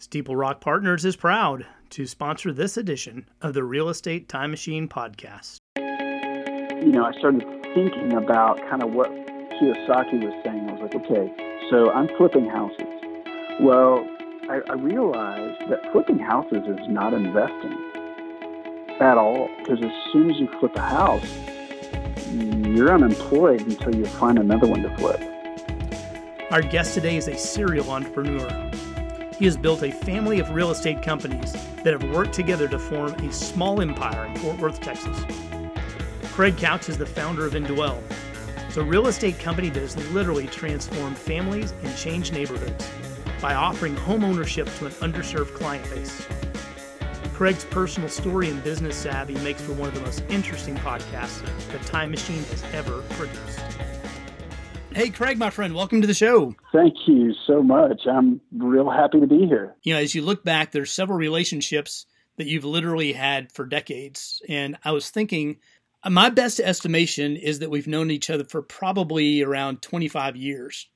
Steeple Rock Partners is proud to sponsor this edition of the Real Estate Time Machine podcast. You know, I started thinking about kind of what Kiyosaki was saying. I was like, okay, so I'm flipping houses. Well, I, I realized that flipping houses is not investing at all because as soon as you flip a house, you're unemployed until you find another one to flip. Our guest today is a serial entrepreneur. He has built a family of real estate companies that have worked together to form a small empire in Fort Worth, Texas. Craig Kautsch is the founder of Indwell. It's a real estate company that has literally transformed families and changed neighborhoods by offering home ownership to an underserved client base. Craig's personal story and business savvy makes for one of the most interesting podcasts the Time Machine has ever produced. Hey, Craig, my friend, welcome to the show. Thank you so much. I'm real happy to be here. You know, as you look back, there's several relationships that you've literally had for decades. And I was thinking, my best estimation is that we've known each other for probably around 25 years.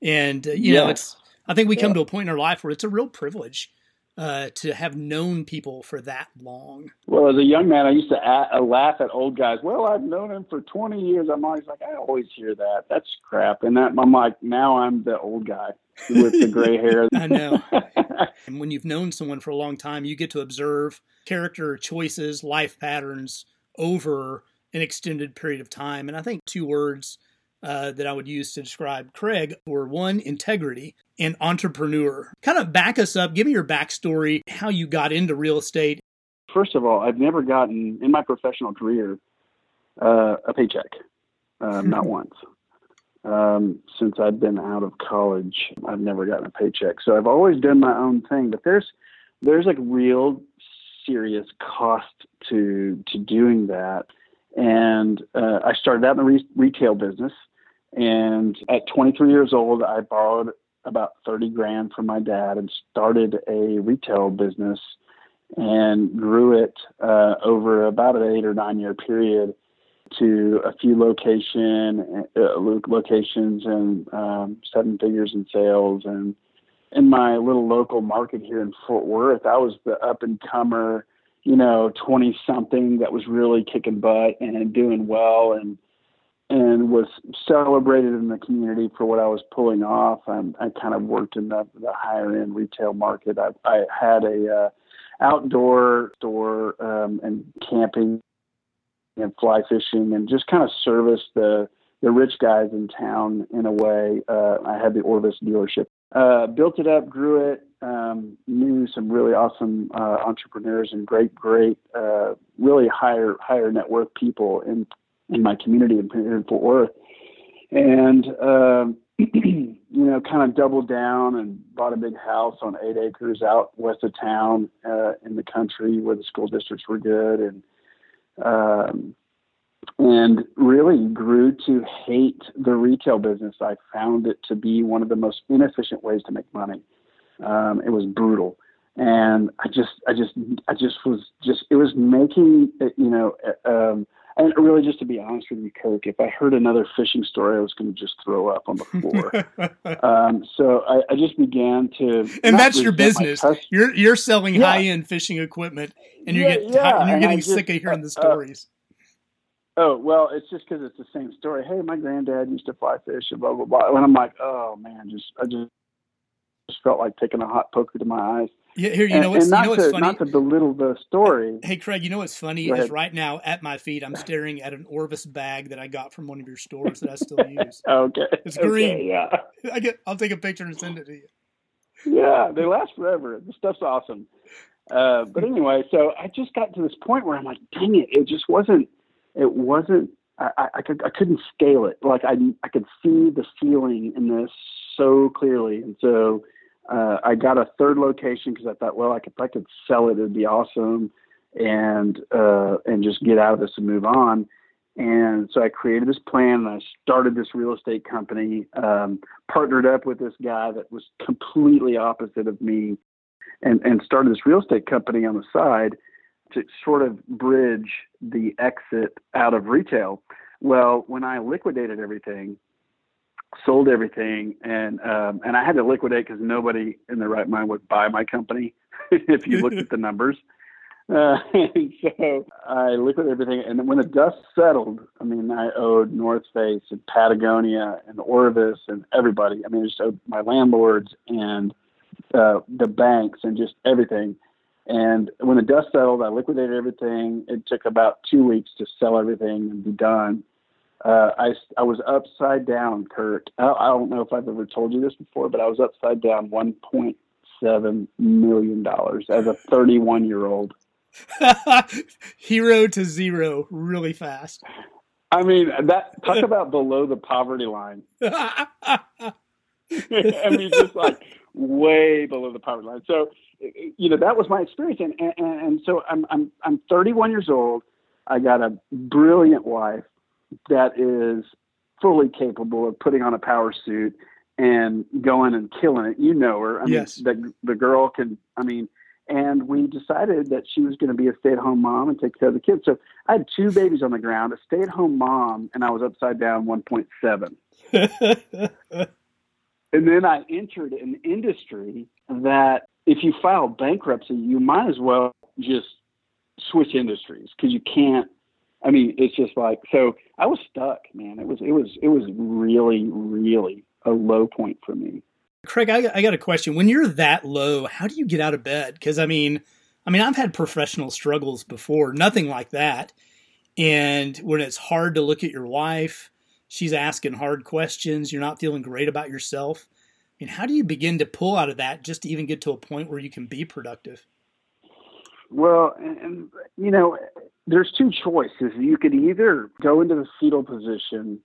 And, uh, you yes. know, it's, I think we come to a point in our life where it's a real privilege uh, to have known people for that long? Well, as a young man, I used to a- uh, laugh at old guys. Well, I've known him for 20 years. I'm always like, I always hear that. That's crap. And that I'm like, now I'm the old guy with the gray hair. I know. and when you've known someone for a long time, you get to observe character choices, life patterns over an extended period of time. And I think two words uh, that I would use to describe Craig were one, integrity, and entrepreneur. Kind of back us up, give me your backstory, how you got into real estate. First of all, I've never gotten in my professional career uh, a paycheck, uh, not once. Um, since I've been out of college, I've never gotten a paycheck. So I've always done my own thing. But there's there's like real serious cost to to doing that. And uh, I started out in the re- retail business. And at 23 years old, I borrowed about 30 grand from my dad and started a retail business and grew it uh, over about an eight or nine year period to a few location uh, locations and um, seven figures in sales. And in my little local market here in Fort Worth I was the up and comer you know 20 something that was really kicking butt and doing well and and was celebrated in the community for what I was pulling off. I, I kind of worked in the, the higher end retail market. I, I had a uh, outdoor store um, and camping and fly fishing and just kind of serviced the the rich guys in town in a way. Uh, I had the Orvis dealership. Uh, built it up, grew it, um, knew some really awesome uh, entrepreneurs and great, great, uh, really higher higher net worth people in in my community in, in Fort Worth, and uh, you know, kind of doubled down and bought a big house on eight acres out west of town uh, in the country where the school districts were good, and um, and really grew to hate the retail business. I found it to be one of the most inefficient ways to make money. Um, it was brutal and I just, I just, I just was just, it was making, you know, um, and really, just to be honest with you, Kirk, if I heard another fishing story, I was going to just throw up on the floor. um, so I, I, just began to, and that's your business. You're you're selling yeah. high end fishing equipment, and you're, yeah, get, yeah. and you're getting just, sick of hearing the uh, stories. Uh, oh well, it's just because it's the same story. Hey, my granddad used to fly fish, and blah blah blah. And I'm like, oh man, just I just just felt like taking a hot poker to my eyes. Yeah, here you know what's, you know what's to, funny. Not to belittle the story. Hey, Craig, you know what's funny is right now at my feet I'm staring at an Orvis bag that I got from one of your stores that I still use. okay, it's green. Okay, yeah, I get. I'll take a picture and send it to you. Yeah, they last forever. The stuff's awesome. Uh, but anyway, so I just got to this point where I'm like, dang it, it just wasn't. It wasn't. I, I could I couldn't scale it. Like I I could see the ceiling in this so clearly, and so uh, I got a third location because I thought, well, if I could sell it, it'd be awesome, and uh, and just get out of this and move on. And so I created this plan and I started this real estate company, um, partnered up with this guy that was completely opposite of me, and and started this real estate company on the side to sort of bridge the exit out of retail. Well, when I liquidated everything, sold everything, and um, and I had to liquidate because nobody in their right mind would buy my company if you looked at the numbers. Uh, so I liquidated everything, and when the dust settled, I mean, I owed North Face and Patagonia and Orvis and everybody. I mean, I just owed my landlords and uh, the banks and just everything. And when the dust settled, I liquidated everything. It took about two weeks to sell everything and be done. Uh, I, I was upside down, Kurt. I, I don't know if I've ever told you this before, but I was upside down $1.7 million as a 31 year old. Hero to zero really fast. I mean, that talk about below the poverty line. I mean, just like way below the poverty line. So, you know, that was my experience, and and, and so I'm I'm I'm 31 years old. I got a brilliant wife that is fully capable of putting on a power suit and going and killing it. You know her. I yes. mean, the the girl can. I mean, and we decided that she was going to be a stay-at-home mom and take care of the kids. So I had two babies on the ground, a stay-at-home mom, and I was upside down 1.7. and then I entered an industry that if you file bankruptcy, you might as well just switch industries because you can't. I mean, it's just like so. I was stuck, man. It was it was it was really really a low point for me. Craig, I, I got a question. When you're that low, how do you get out of bed? Because I mean, I mean, I've had professional struggles before, nothing like that. And when it's hard to look at your wife, she's asking hard questions, you're not feeling great about yourself. I mean, how do you begin to pull out of that just to even get to a point where you can be productive? Well, and, you know, there's two choices. You could either go into the fetal position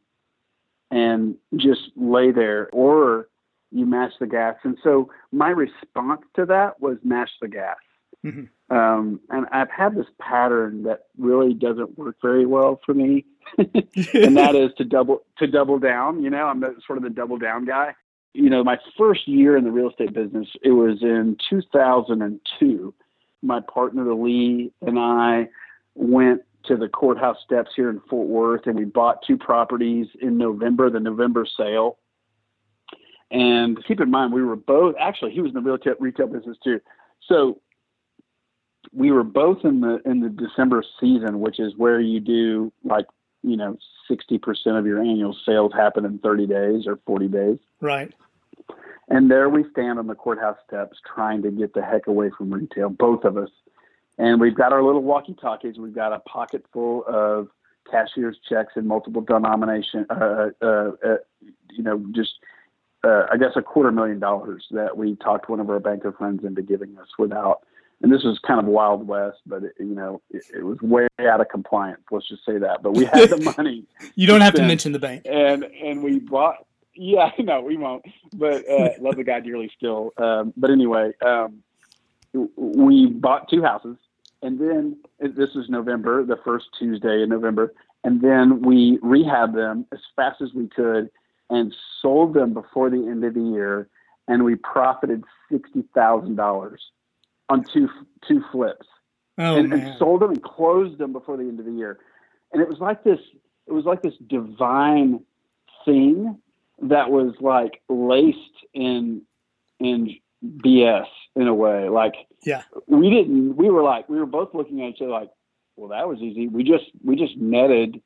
and just lay there, or you mash the gas. And so my response to that was mash the gas. Mm-hmm. Um, and I've had this pattern that really doesn't work very well for me, and that is to double to double down. You know, I'm sort of the double down guy. You know, my first year in the real estate business, it was in 2002. My partner Lee and I went to the courthouse steps here in Fort Worth, and we bought two properties in November, the November sale. And keep in mind, we were both actually he was in the real retail business too. So we were both in the in the December season, which is where you do like you know sixty percent of your annual sales happen in thirty days or forty days. Right. And there we stand on the courthouse steps trying to get the heck away from retail, both of us. And we've got our little walkie-talkies. We've got a pocket full of cashier's checks in multiple denomination, uh, uh, uh, you know, just uh, I guess a quarter million dollars that we talked one of our banker friends into giving us without and this was kind of wild west, but it, you know, it, it, was way out of compliance. Let's just say that. But we had the money. you don't have to mention the bank. And and we bought. Yeah, no, we won't. But uh, love the guy dearly still. Um, but anyway, um, we bought two houses, and then this is November, the first Tuesday in November, and then we rehabbed them as fast as we could and sold them before the end of the year, and we profited sixty thousand dollars on two two flips, oh, and, and, sold them and closed them before the end of the year. And it was like this. It was like this divine thing that was like laced in in BS in a way. Like yeah, we didn't. We were like we were both looking at each other like, well, that was easy. We just we just netted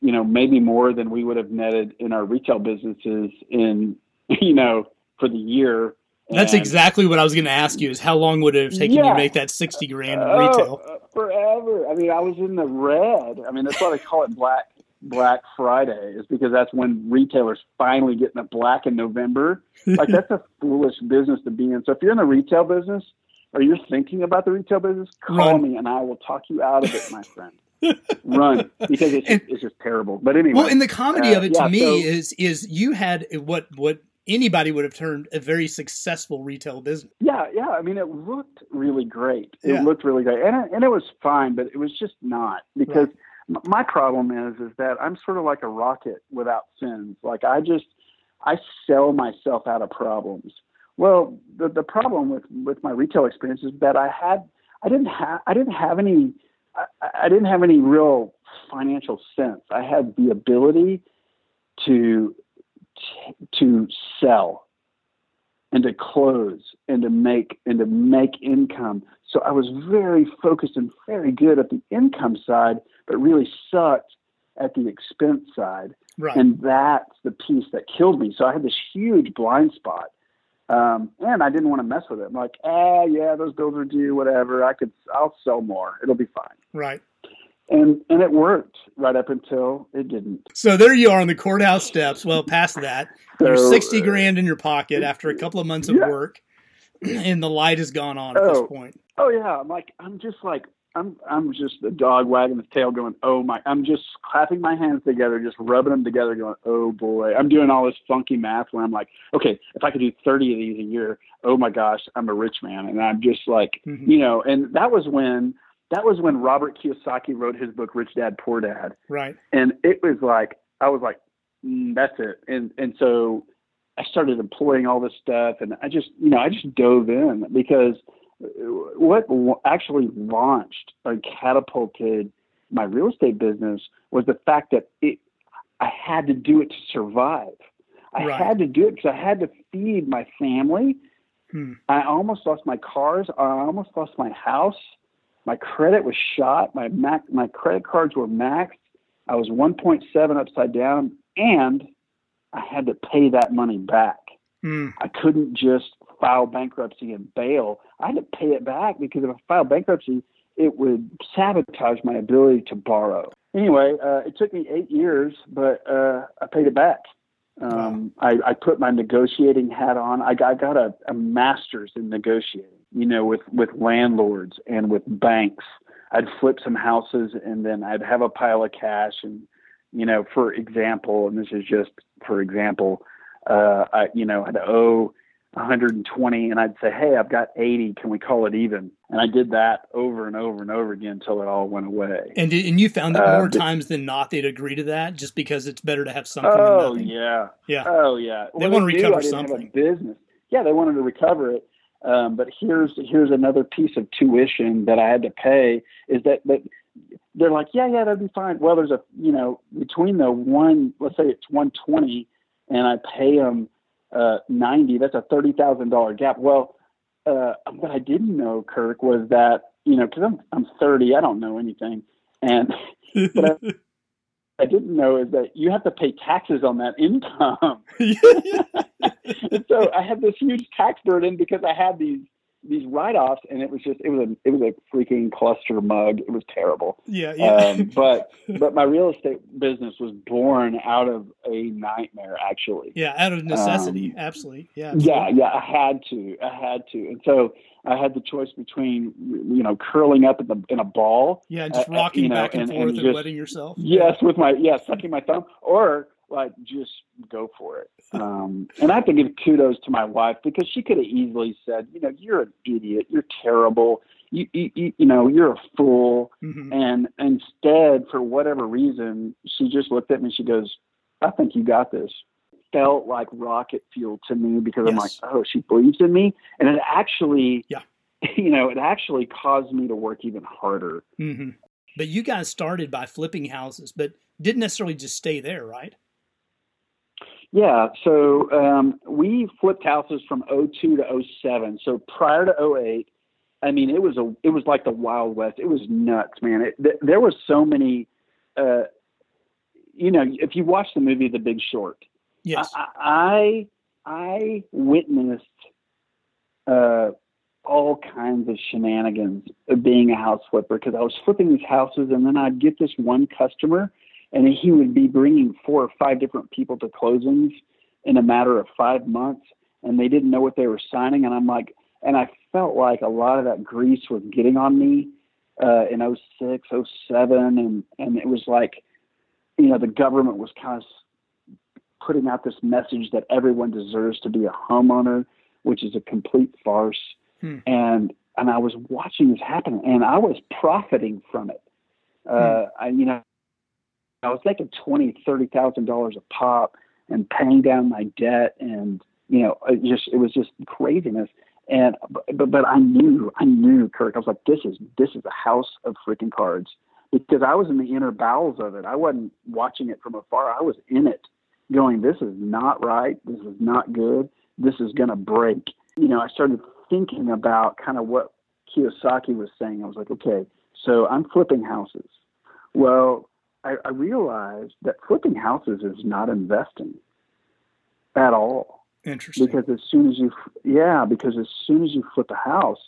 you know, maybe more than we would have netted in our retail businesses in, you know, for the year that's and, exactly what I was going to ask you: is how long would it have taken yeah, you to make that sixty grand in retail? Uh, forever. I mean, I was in the red. I mean, that's why they call it Black Black Friday, is because that's when retailers finally get in the black in November. Like that's a foolish business to be in. So if you're in the retail business or you're thinking about the retail business, call Run. me and I will talk you out of it, my friend. Run because it's, and, it's just terrible. But anyway, well, and the comedy uh, of it to me so, is is you had what what anybody would have turned a very successful retail business. Yeah, yeah. I mean, it looked really great. It yeah. looked really great, and it, and it was fine, but it was just not because right. My problem is is that I'm sort of like a rocket without fins. Like I just I sell myself out of problems. Well, the the problem with with my retail experience is that I had I didn't have I didn't have any I, I didn't have any real financial sense. I had the ability to to sell and to close and to make and to make income. So I was very focused and very good at the income side, but really sucked at the expense side. Right. And that's the piece that killed me. So I had this huge blind spot. Um, and I didn't want to mess with it. I'm like, ah, yeah, those bills are due, whatever. I could, I'll sell more. It'll be fine. Right. And and it worked right up until it didn't. So there you are on the courthouse steps. Well, past that, So, you're 60 uh, grand in your pocket after a couple of months of Yeah. work, and the light has gone on at this Oh. point. Oh yeah, I'm like I'm just like I'm I'm just the dog wagging his tail, going, oh my! I'm just clapping my hands together, just rubbing them together, going, oh boy! I'm doing all this funky math where I'm like, okay, if I could do 30 of these a year, oh my gosh, I'm a rich man, and I'm just like, Mhm. you know, and that was when that was when Robert Kiyosaki wrote his book Rich Dad Poor Dad, Right. and it was like I was like, mm, that's it, and and so I started employing all this stuff, and I just you know I just dove in because what actually launched and catapulted my real estate business was the fact that it I had to do it to survive. I Right. had to do it because I had to feed my family. Hmm. I almost lost my cars. I almost lost my house. My credit was shot. My mac, my credit cards were maxed. I was 1.7 upside down, and I had to pay that money back. Hmm. I couldn't just file bankruptcy and bail. I had to pay it back because if I filed bankruptcy, it would sabotage my ability to borrow. Anyway, uh, it took me eight years, but uh, I paid it back. Um, I, I put my negotiating hat on. I got, I got a, a master's in negotiating, you know, with, with landlords and with banks. I'd flip some houses and then I'd have a pile of cash. And, you know, for example, and this is just for example, uh, I, you know, I'd owe 120 and I'd say, Hey, I've got 80. Can we call it even? And I did that over and over and over again until it all went away. And and you found that Uh, more but- times than not they'd agree to that just because it's better to have something Oh than nothing. yeah. Yeah. Oh yeah. They Well, recover I didn't have something. business. Yeah, they wanted to recover it. Um, but here's here's another piece of tuition that I had to pay is that that they're like, yeah, yeah, that'd be fine. Well, there's a you know between the one, let's say it's 120, and I pay them uh, 90. That's a thirty thousand dollar gap. Well, uh, what I didn't know, Kirk, was that you know because I'm I'm 30, I don't know anything, and but I, I didn't know is that you have to pay taxes on that income. and so I had this huge tax burden because I had these these write offs, and it was just it was a it was a freaking cluster mug. It was terrible. yeah. Yeah. Um, but but my real estate business was born out of a nightmare, actually. yeah. Out of necessity. um, absolutely. Yeah. Yeah, absolutely. yeah, I had to, I had to, and so I had the choice between you know curling up in the in a ball Yeah. And just uh, uh, rocking you know, back and, and- forth and and, just- letting yourself. Yes, with my yeah, sucking my thumb, or like just go for it. Um, and I have to give kudos to my wife because she could have easily said, you know, you're an idiot, you're terrible, you you you, you know, you're a fool. Mhm. And instead, for whatever reason, she just looked at me. And She goes, "I think you got this." Felt like rocket fuel to me because I'm like, "Oh, she believes in me," and it actually, Yeah. you know, it actually caused me to work even harder. hmm But you guys started by flipping houses, but didn't necessarily just stay there, right? Yeah, so um, we flipped houses from 02 to 07. So prior to 08, I mean, it was a it was like the Wild West. It was nuts, man. It, th- there was so many. Uh, you know, if you watch the movie The Big Short, Yes. I I, I witnessed uh, all kinds of shenanigans of being a house flipper because I was flipping these houses, and then I'd get this one customer, and he would be bringing four or five different people to closings in a matter of five months, and they didn't know what they were signing, and I'm like, and I felt like a lot of that grease was getting on me uh, in 06, 07, and and it was like, you know, the government was kind of putting out this message that everyone deserves to be a homeowner, which is a complete farce. Hmm. And and I was watching this happen, and I was profiting from it. Uh, I, you know, I was making twenty, thirty thousand dollars a pop, and paying down my debt, and you know, it just it was just craziness. And but but I knew I knew Kirk. I was like, this is this is a house of freaking cards because I was in the inner bowels of it. I wasn't watching it from afar. I was in it going, this is not right. This is not good. This is going to break. You know, I started thinking about kind of what Kiyosaki was saying. I was like, okay, so I'm flipping houses. Well, I, I realized that flipping houses is not investing at all. Interesting. Because as soon as you, yeah, because as soon as you flip a house,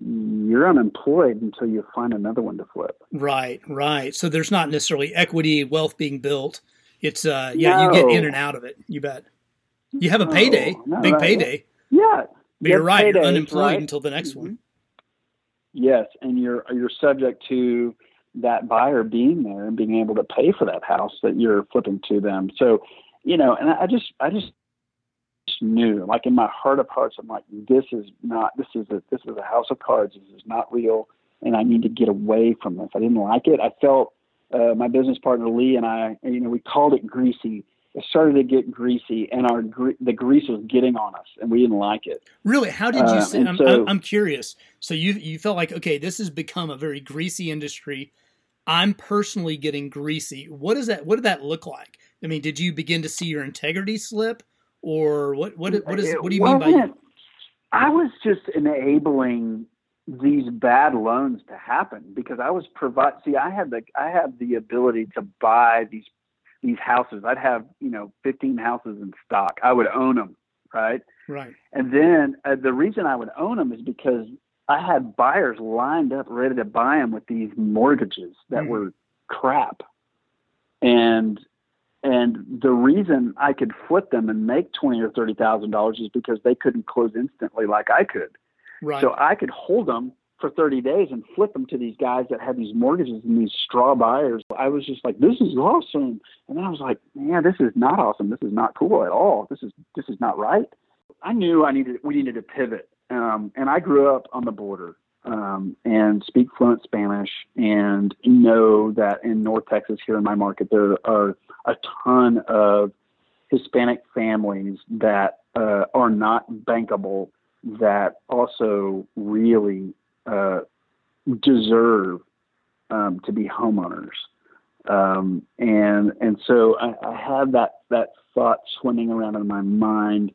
you're unemployed until you find another one to flip. Right, right. So there's not necessarily equity, wealth being built. It's uh, yeah, no. you get in and out of it. You bet. You have a payday, no, big payday. Yeah, but you're right. Paydays, you're unemployed right? until the next mm-hmm. one. Yes, and you're you're subject to that buyer being there and being able to pay for that house that you're flipping to them. So, you know, and I just I just knew, like in my heart of hearts, I'm like, this is not, this is a, this is a house of cards. This is not real, and I need to get away from this. I didn't like it. I felt uh, my business partner Lee and I, you know, we called it greasy. It started to get greasy, and our the grease was getting on us, and we didn't like it. Really? How did you? Uh, say, I'm, so, I'm curious. So you you felt like okay, this has become a very greasy industry. I'm personally getting greasy. What does that? What did that look like? I mean, did you begin to see your integrity slip? or what? What? What is? What do you mean by? I was just enabling these bad loans to happen because I was provide. See, I had the I had the ability to buy these these houses. I'd have you know 15 houses in stock. I would own them, right? Right. And then uh, the reason I would own them is because I had buyers lined up ready to buy them with these mortgages that mm-hmm. were crap. And and the reason I could flip them and make twenty or thirty thousand dollars is because they couldn't close instantly like I could. Right. So I could hold them for 30 days and flip them to these guys that had these mortgages and these straw buyers. I was just like, this is awesome. And I was like, man, this is not awesome. This is not cool at all. This is this is not right. I knew I needed we needed to pivot. Um, and I grew up on the border um, and speak fluent Spanish and know that in North Texas here in my market there are a ton of Hispanic families that uh, are not bankable that also really uh, deserve um, to be homeowners. Um, and and so I, I had that that thought swimming around in my mind.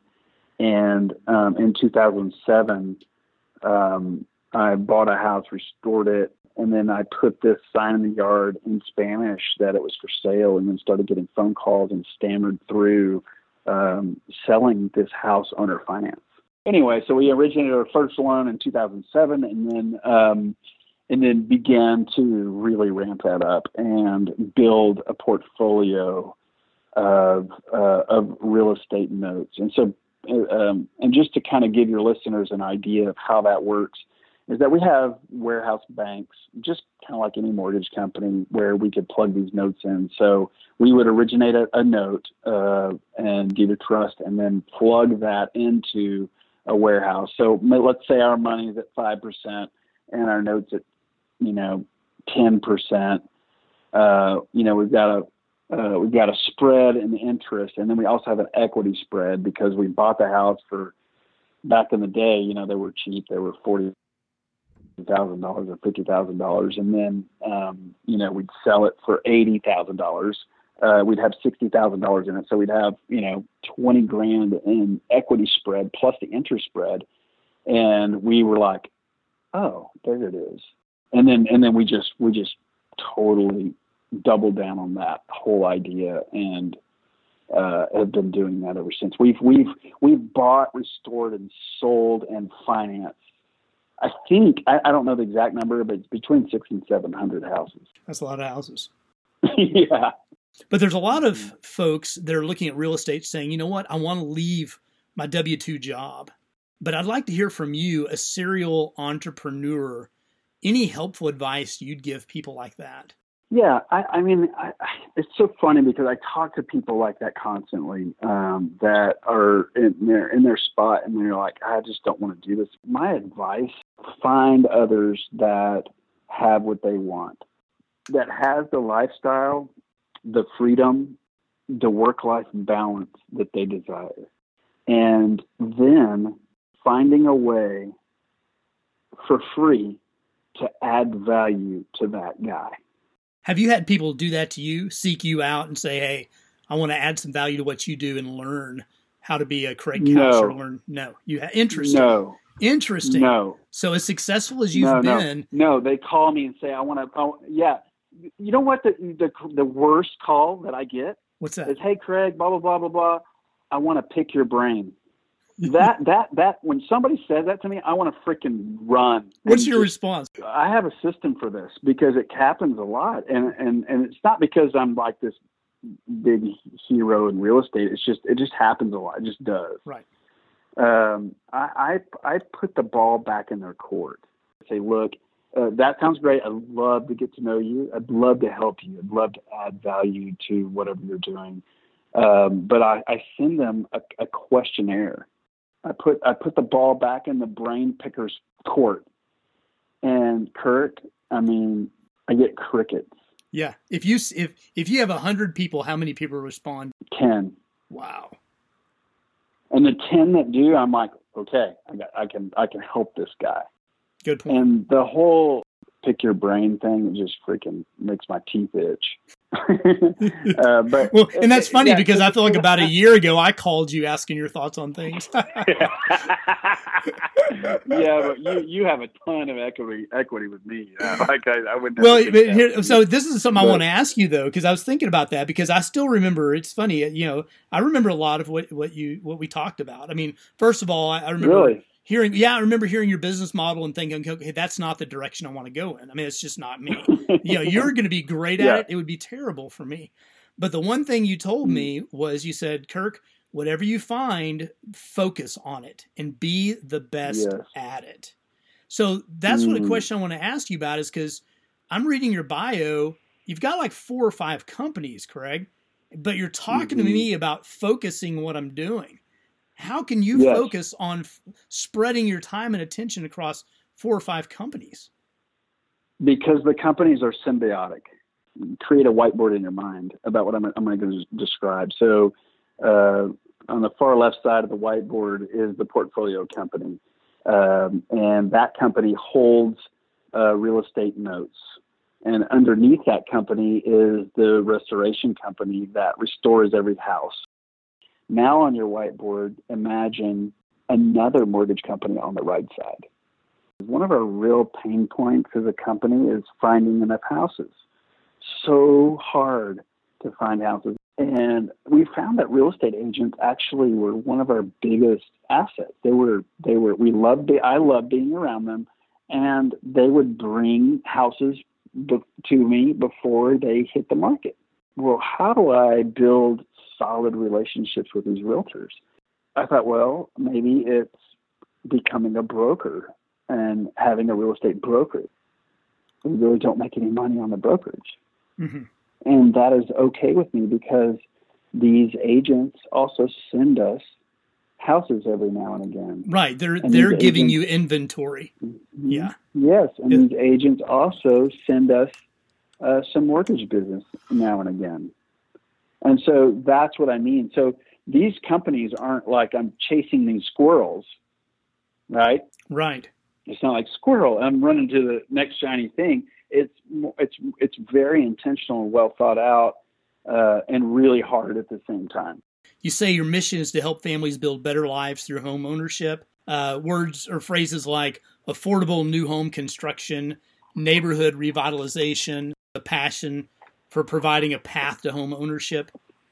And um, in 2007, um, I bought a house, restored it, and then I put this sign in the yard in Spanish that it was for sale, and then started getting phone calls and stammered through um, selling this house owner finance. Anyway, so we originated our first loan in 2007, and then um, and then began to really ramp that up and build a portfolio of uh, of real estate notes. And so, um, and just to kind of give your listeners an idea of how that works is that we have warehouse banks, just kind of like any mortgage company, where we could plug these notes in. So we would originate a, a note uh, and deed of trust, and then plug that into a warehouse. So let's say our money is at five percent, and our notes at you know ten percent. Uh, you know we've got a uh, we've got a spread in the interest, and then we also have an equity spread because we bought the house for back in the day. You know they were cheap; they were forty thousand dollars or fifty thousand dollars, and then um, you know we'd sell it for eighty thousand uh, dollars. We'd have sixty thousand dollars in it, so we'd have you know twenty grand in equity spread plus the interest spread, and we were like, oh, there it is, and then and then we just we just totally doubled down on that whole idea and uh, have been doing that ever since. We've we've we've bought, restored, and sold and financed I think I, I, don't know the exact number, but it's between six and seven hundred houses. That's a lot of houses. yeah. But there's a lot of folks that are looking at real estate saying, you know what, I want to leave my W two job. But I'd like to hear from you, a serial entrepreneur, any helpful advice you'd give people like that. Yeah, I, I mean, I, it's so funny because I talk to people like that constantly um, that are in their in their spot and they're like, I just don't want to do this. My advice: find others that have what they want, that has the lifestyle, the freedom, the work life balance that they desire, and then finding a way for free to add value to that guy have you had people do that to you, seek you out and say, "Hey, I want to add some value to what you do and learn how to be a Craig Kautsch or learn. No, you have interesting. No, interesting. No. So as successful as you've no, been, no, no, they call me and say, "I want to." Oh, yeah. You know what? The, the the worst call that I get what's that? is, "Hey, Craig, blah blah blah blah blah. I want to pick your brain." That that that when somebody says that to me, I want to freaking run. What's your just, response? I have a system for this because it happens a lot, and and and it's not because I'm like this big hero in real estate. It's just it just happens a lot. It just does. Right. Um, I, I I put the ball back in their court. I Say, look, uh, that sounds great. I'd love to get to know you. I'd love to help you. I'd love to add value to whatever you're doing. Um, but I, I send them a, a questionnaire. I put I put the ball back in the brain picker's court. And Kirk, I mean, I get crickets. Yeah. If you if if you have a hundred people, how many people respond? Ten. Wow. And the ten that do, I'm like, okay, I got, I can, I can help this guy. Good point. And the whole pick your brain thing it just freaking makes my teeth itch. uh, but well, and that's funny yeah, because I feel like about a year ago I called you asking your thoughts on things. yeah, but you you have a ton of equity equity with me. Like I, I would. Well, here, so this is something but, I want to ask you though, because I was thinking about that because I still remember. It's funny, you know, I remember a lot of what what you what we talked about. I mean, first of all, I, I remember. Really? Hearing yeah i remember hearing your business model and thinking okay that's not the direction i want to go in i mean it's just not me you know you're going to be great at yeah. it it would be terrible for me but the one thing you told mm. me was you said kirk whatever you find focus on it and be the best yes. at it so that's mm. what a mm. question i want to ask you about is because i'm reading your bio you've got like four or five companies craig but you're talking mm-hmm. to me about focusing what i'm doing how can you yes. focus on f- spreading your time and attention across four or five companies? Because the companies are symbiotic. Create a whiteboard in your mind about what I'm, I'm going to describe. So, uh, on the far left side of the whiteboard is the portfolio company, um, and that company holds uh, real estate notes. And underneath that company is the restoration company that restores every house. Now on your whiteboard, imagine another mortgage company on the right side. One of our real pain points as a company is finding enough houses. So hard to find houses. And we found that real estate agents actually were one of our biggest assets. They were, they were, we loved, be, I loved being around them, and they would bring houses be, to me before they hit the market. Well, how do I build solid relationships with these realtors. I thought, well, maybe it's becoming a broker and having a real estate brokerage. We really don't make any money on the brokerage. Mm-hmm. And that is okay with me because these agents also send us houses every now and again. Right. They're and they're giving agents, you inventory. Mm-hmm. Yeah. Yes. And these agents also send us uh, some mortgage business now and again. And so that's what I mean. So these companies aren't like I'm chasing these squirrels, right? Right. It's not like squirrel. I'm running to the next shiny thing. It's it's it's very intentional and well thought out, uh, and really hard at the same time. You say your mission is to help families build better lives through home ownership. Uh, words or phrases like affordable new home construction, neighborhood revitalization, the passion for providing a path to home ownership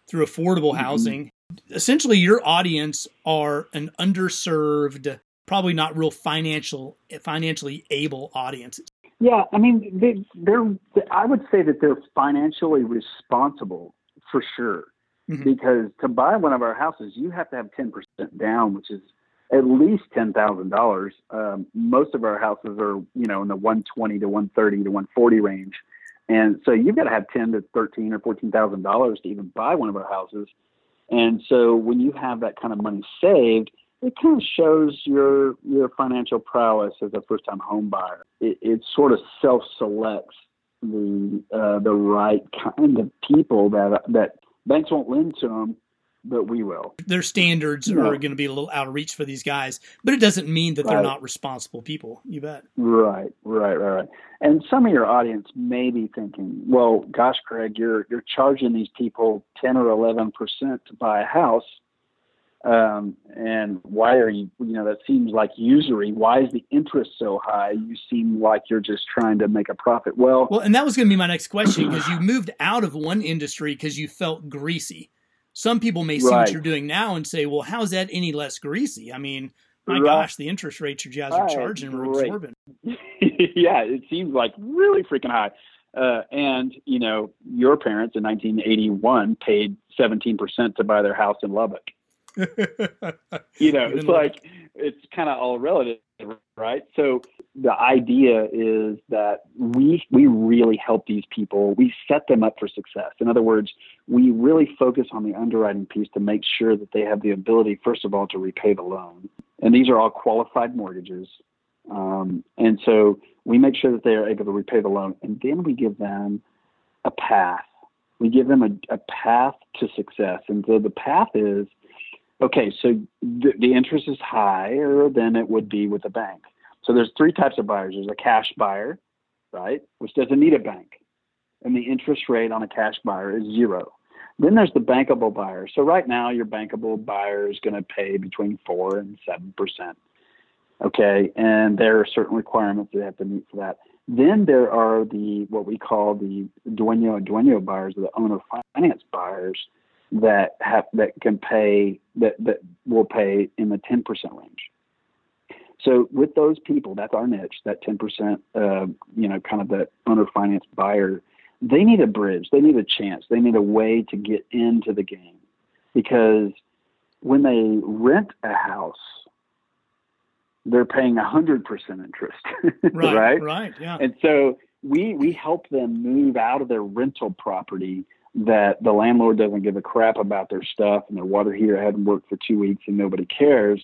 through affordable mm-hmm. housing. Essentially, your audience are an underserved, probably not real financial, financially able audiences. Yeah, I mean, they, they're. I would say that they're financially responsible for sure, mm-hmm. because to buy one of our houses, you have to have ten percent down, which is at least ten thousand um, dollars. Most of our houses are, you know, in the one twenty to one thirty to one forty range. And so you've got to have ten to thirteen or fourteen thousand dollars to even buy one of our houses. And so when you have that kind of money saved, it kind of shows your your financial prowess as a first time home buyer. It, it sort of self selects the uh, the right kind of people that that banks won't lend to them, but we will. Their standards are going to be a little out of reach for these guys, but it doesn't mean that they're not responsible people. You bet. Right, right, right, right. And some of your audience may be thinking, "Well, gosh, Craig, you're you're charging these people ten or eleven percent to buy a house, um, and why are you? You know, that seems like usury. Why is the interest so high? You seem like you're just trying to make a profit." Well, Well, and that was going to be my next question because you moved out of one industry because you felt greasy. Some people may see what you're doing now and say, "Well, how's that any less greasy?" I mean, my Right. gosh, the interest rates you guys are Right, charging are great. absorbent. yeah, it seems like really freaking high. Uh, and you know, your parents in 1981 paid 17% to buy their house in Lubbock. You know, it's like it's kind of all relative, right? So the idea is that we we really help these people. We set them up for success. In other words, we really focus on the underwriting piece to make sure that they have the ability, first of all, to repay the loan. And these are all qualified mortgages. Um, and so we make sure that they are able to repay the loan, and then we give them a path. We give them a, a path to success. And so the path is okay, so the, interest is higher than it would be with a bank. So there's three types of buyers. There's a cash buyer, right, which doesn't need a bank, and the interest rate on a cash buyer is zero. Then there's the bankable buyer. So right now, your bankable buyer is going to pay between four and seven percent. Okay, and there are certain requirements that they have to meet for that. Then there are the what we call the dueño dueño buyers, or the owner finance buyers that have that can pay that that will pay in the ten percent range. So with those people, that's our niche, that ten percent, uh, you know, kind of the owner finance buyer. They need a bridge. They need a chance. They need a way to get into the game because when they rent a house, they're paying hundred percent interest, Right, right? right, yeah. And so we we help them move out of their rental property that the landlord doesn't give a crap about their stuff and their water heater hadn't worked for two weeks and nobody cares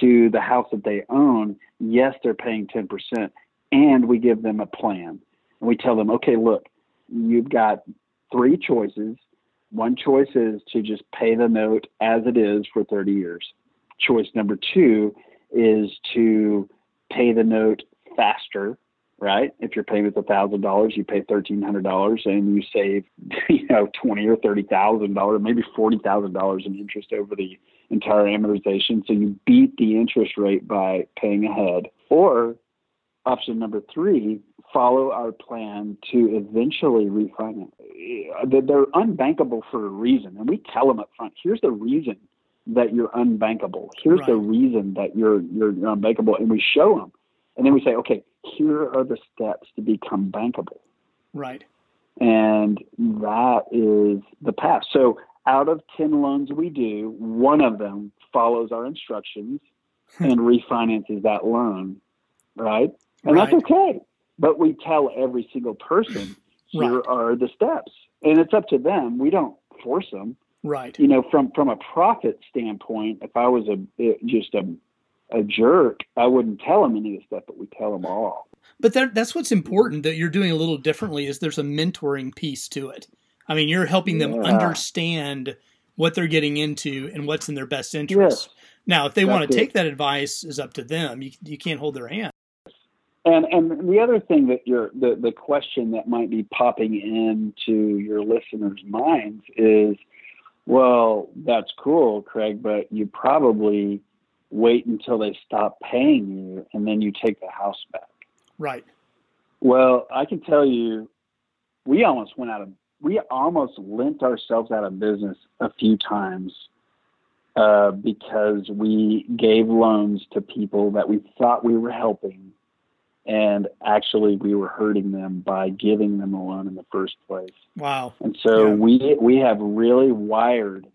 to the house that they own. Yes, they're paying ten percent, and we give them a plan. And we tell them, okay, look, you've got three choices. One choice is to just pay the note as it is for 30 years. Choice number two is to pay the note faster, right? If your payment's a thousand dollars, you pay thirteen hundred dollars, and you save, you know, twenty or thirty thousand dollars, maybe forty thousand dollars in interest over the entire amortization. So you beat the interest rate by paying ahead. Or option number three, follow our plan to eventually refinance. Uh, They're unbankable for a reason, and we tell them up front. Here's the reason that you're unbankable. Here's the reason that you're you're unbankable, and we show them, and then we say, okay, here are the steps to become bankable, right. and that is the path. So out of ten loans we do, one of them follows our instructions hmm. and refinances that loan, right? And Right. that's okay. But we tell every single person, here Right. are the steps, and it's up to them. We don't force them Right. you know, from from a profit standpoint, if I was a eh, just a a jerk, I wouldn't tell them any of the stuff, but we tell them all. But that, that's what's important that you're doing a little differently is there's a mentoring piece to it. I mean, you're helping them Yeah. understand what they're getting into and what's in their best interest. Yes, Now, if they want That's to it. take that advice, is up to them. You you can't hold their hand. and and the other thing that you're the the question that might be popping into your listeners' minds is, well, that's cool, Craig, but you probably wait until they stop paying you and then you take the house back. Right. Well, I can tell you, we almost went out of, we almost lent ourselves out of business a few times uh, because we gave loans to people that we thought we were helping, and actually we were hurting them by giving them a loan in the first place. Wow. And so Yeah. we we have really wired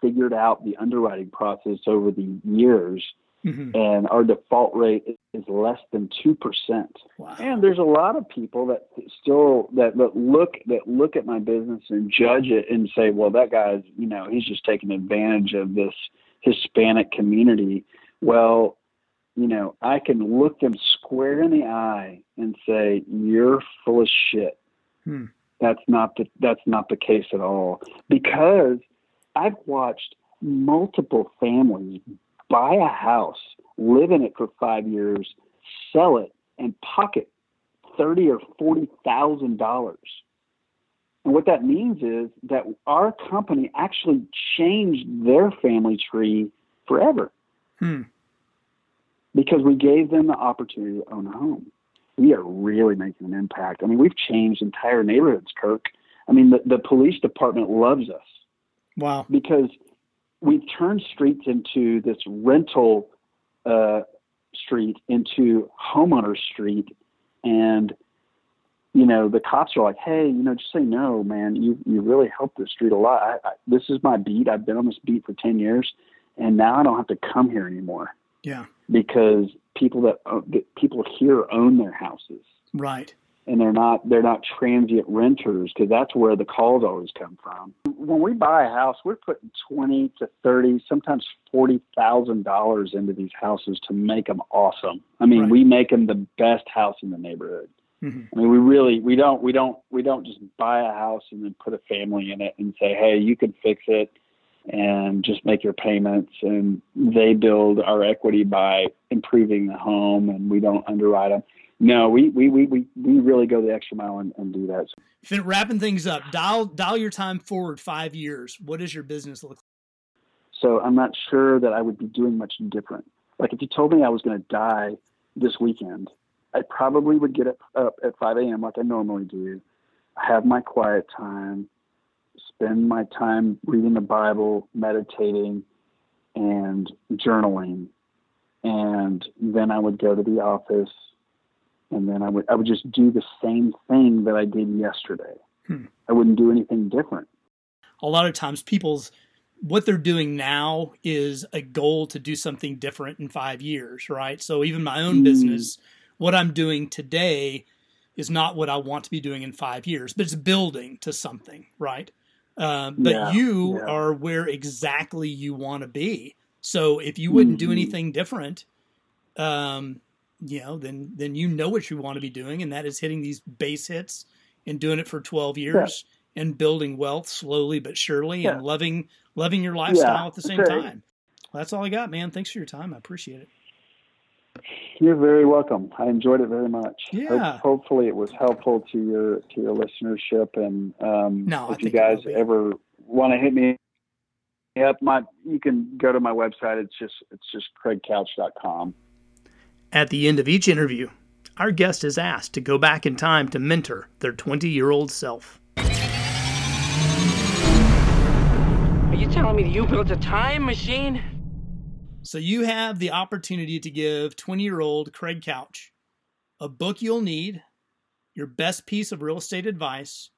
figured out the underwriting process over the years, hmm and our default rate is less than two percent. Wow. And there's a lot of people that still that, that look that look at my business and judge it and say, well, that guy's you know he's just taking advantage of this Hispanic community. Well, you know, I can look them square in the eye and say, you're full of shit. Hmm. That's not the that's not the case at all because I've watched multiple families buy a house, live in it for five years, sell it, and pocket thirty or forty thousand dollars. And what that means is that our company actually changed their family tree forever. Hmm. Because we gave them the opportunity to own a home. We are really making an impact. I mean, we've changed entire neighborhoods, Kirk. I mean, the, the police department loves us. Wow. Because we've turned streets into this rental uh, street into homeowner street. And, you know, the cops are like, hey, you know, just say no, man. You, you really helped the street a lot. I, I, this is my beat. I've been on this beat for 10 years. And now I don't have to come here anymore. Yeah. Because people that, uh, people here own their houses. Right and they're not they're not transient renters because that's where the calls always come from. When we buy a house, we're putting twenty to thirty, sometimes forty thousand dollars into these houses to make them awesome. I mean, right. we make them the best house in the neighborhood. Mm-hmm. I mean, we really we don't we don't we don't just buy a house and then put a family in it and say, hey, you can fix it and just make your payments and they build our equity by improving the home and we don't underwrite them no, we we we we, we really go the extra mile and, and do that. Fin- wrapping things up, dial dial your time forward five years. What does your business look like? So I'm not sure that I would be doing much different. Like if you told me I was going to die this weekend, I probably would get up at 5 a.m. like I normally do, have my quiet time, spend my time reading the Bible, meditating, and journaling, and then I would go to the office and then I would I would just do the same thing that I did yesterday. Hmm. I wouldn't do anything different. A lot of times, people's what they're doing now is a goal to do something different in five years, right? So even my own mm. business, what I'm doing today is not what I want to be doing in five years, but it's building to something, right? Uh, but yeah, you yeah. are where exactly you want to be. So if you wouldn't mm-hmm. do anything different, um, you know, then then you know what you want to be doing, and that is hitting these base hits and doing it for 12 years yeah. and building wealth slowly but surely yeah. and loving loving your lifestyle yeah, at the same sure. time. Well, that's all I got, man. Thanks for your time. I appreciate it. You're very welcome. I enjoyed it very much. Yeah. Hope, hopefully, it was helpful to your to your listenership. And um, no, if you guys ever want to hit me up, my you can go to my website. It's just it's just craigkautsch.com. At the end of each interview, our guest is asked to go back in time to mentor their 20 year old self. Are you telling me that you built a time machine? So you have the opportunity to give 20 year old Craig Kautsch a book you'll need, your best piece of real estate advice,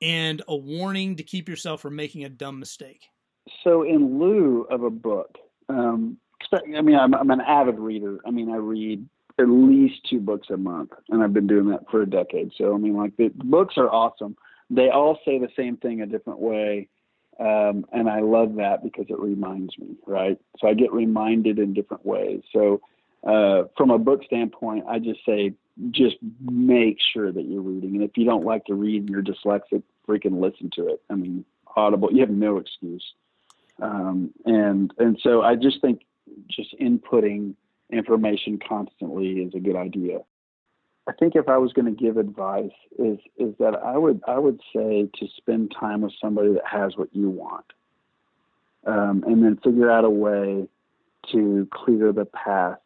and a warning to keep yourself from making a dumb mistake. So, in lieu of a book, um, I mean, I'm, I'm an avid reader. I mean, I read at least two books a month, and I've been doing that for a decade. So, I mean, like the books are awesome. They all say the same thing a different way, um, and I love that because it reminds me, right? So I get reminded in different ways. So, uh, from a book standpoint, I just say just make sure that you're reading, and if you don't like to read and you're dyslexic, freaking listen to it. I mean, Audible, you have no excuse. Um, and and so I just think just inputting information constantly is a good idea. I think if I was going to give advice is is that I would I would say to spend time with somebody that has what you want, um, and then figure out a way to clear the path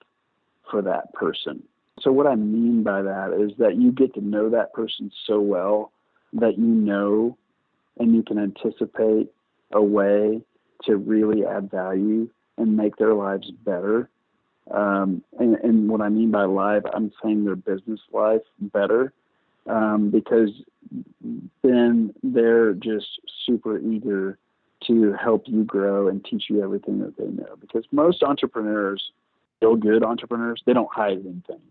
for that person. So what I mean by that is that you get to know that person so well that you know and you can anticipate a way to really add value and make their lives better. Um, and, and, what I mean by life, I'm saying their business life better um, because then they're just super eager to help you grow and teach you everything that they know. Because most entrepreneurs, real good entrepreneurs, they don't hide anything.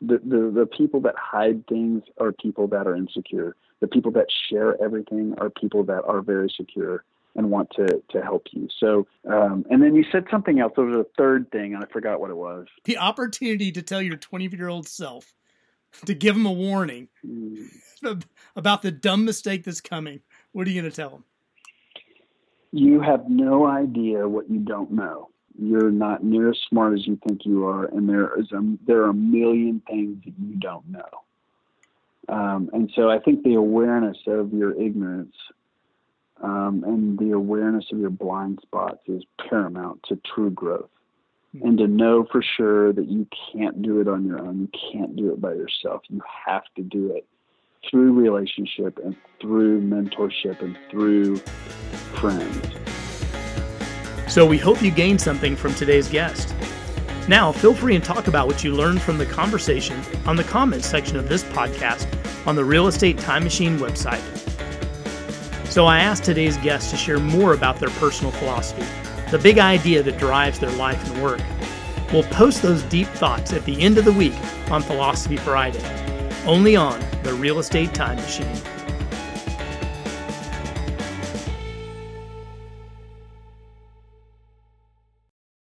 The, the, the people that hide things are people that are insecure. The people that share everything are people that are very secure and want to to help you. So, um, and then you said something else. There was a third thing, and I forgot what it was. The opportunity to tell your 20 year old self to give him a warning mm. about the dumb mistake that's coming. What are you going to tell him? You have no idea what you don't know. You're not near as smart as you think you are, and there is a, there are a million things that you don't know. Um, and so I think the awareness of your ignorance um, and the awareness of your blind spots is paramount to true growth. Hmm. And to know for sure that you can't do it on your own, you can't do it by yourself. You have to do it through relationship and through mentorship and through friends. So we hope you gained something from today's guest. Now, feel free and talk about what you learned from the conversation on the comments section of this podcast on the Real Estate Time Machine website. So I asked today's guests to share more about their personal philosophy, the big idea that drives their life and work. We'll post those deep thoughts at the end of the week on Philosophy Friday, only on the Real Estate Time Machine.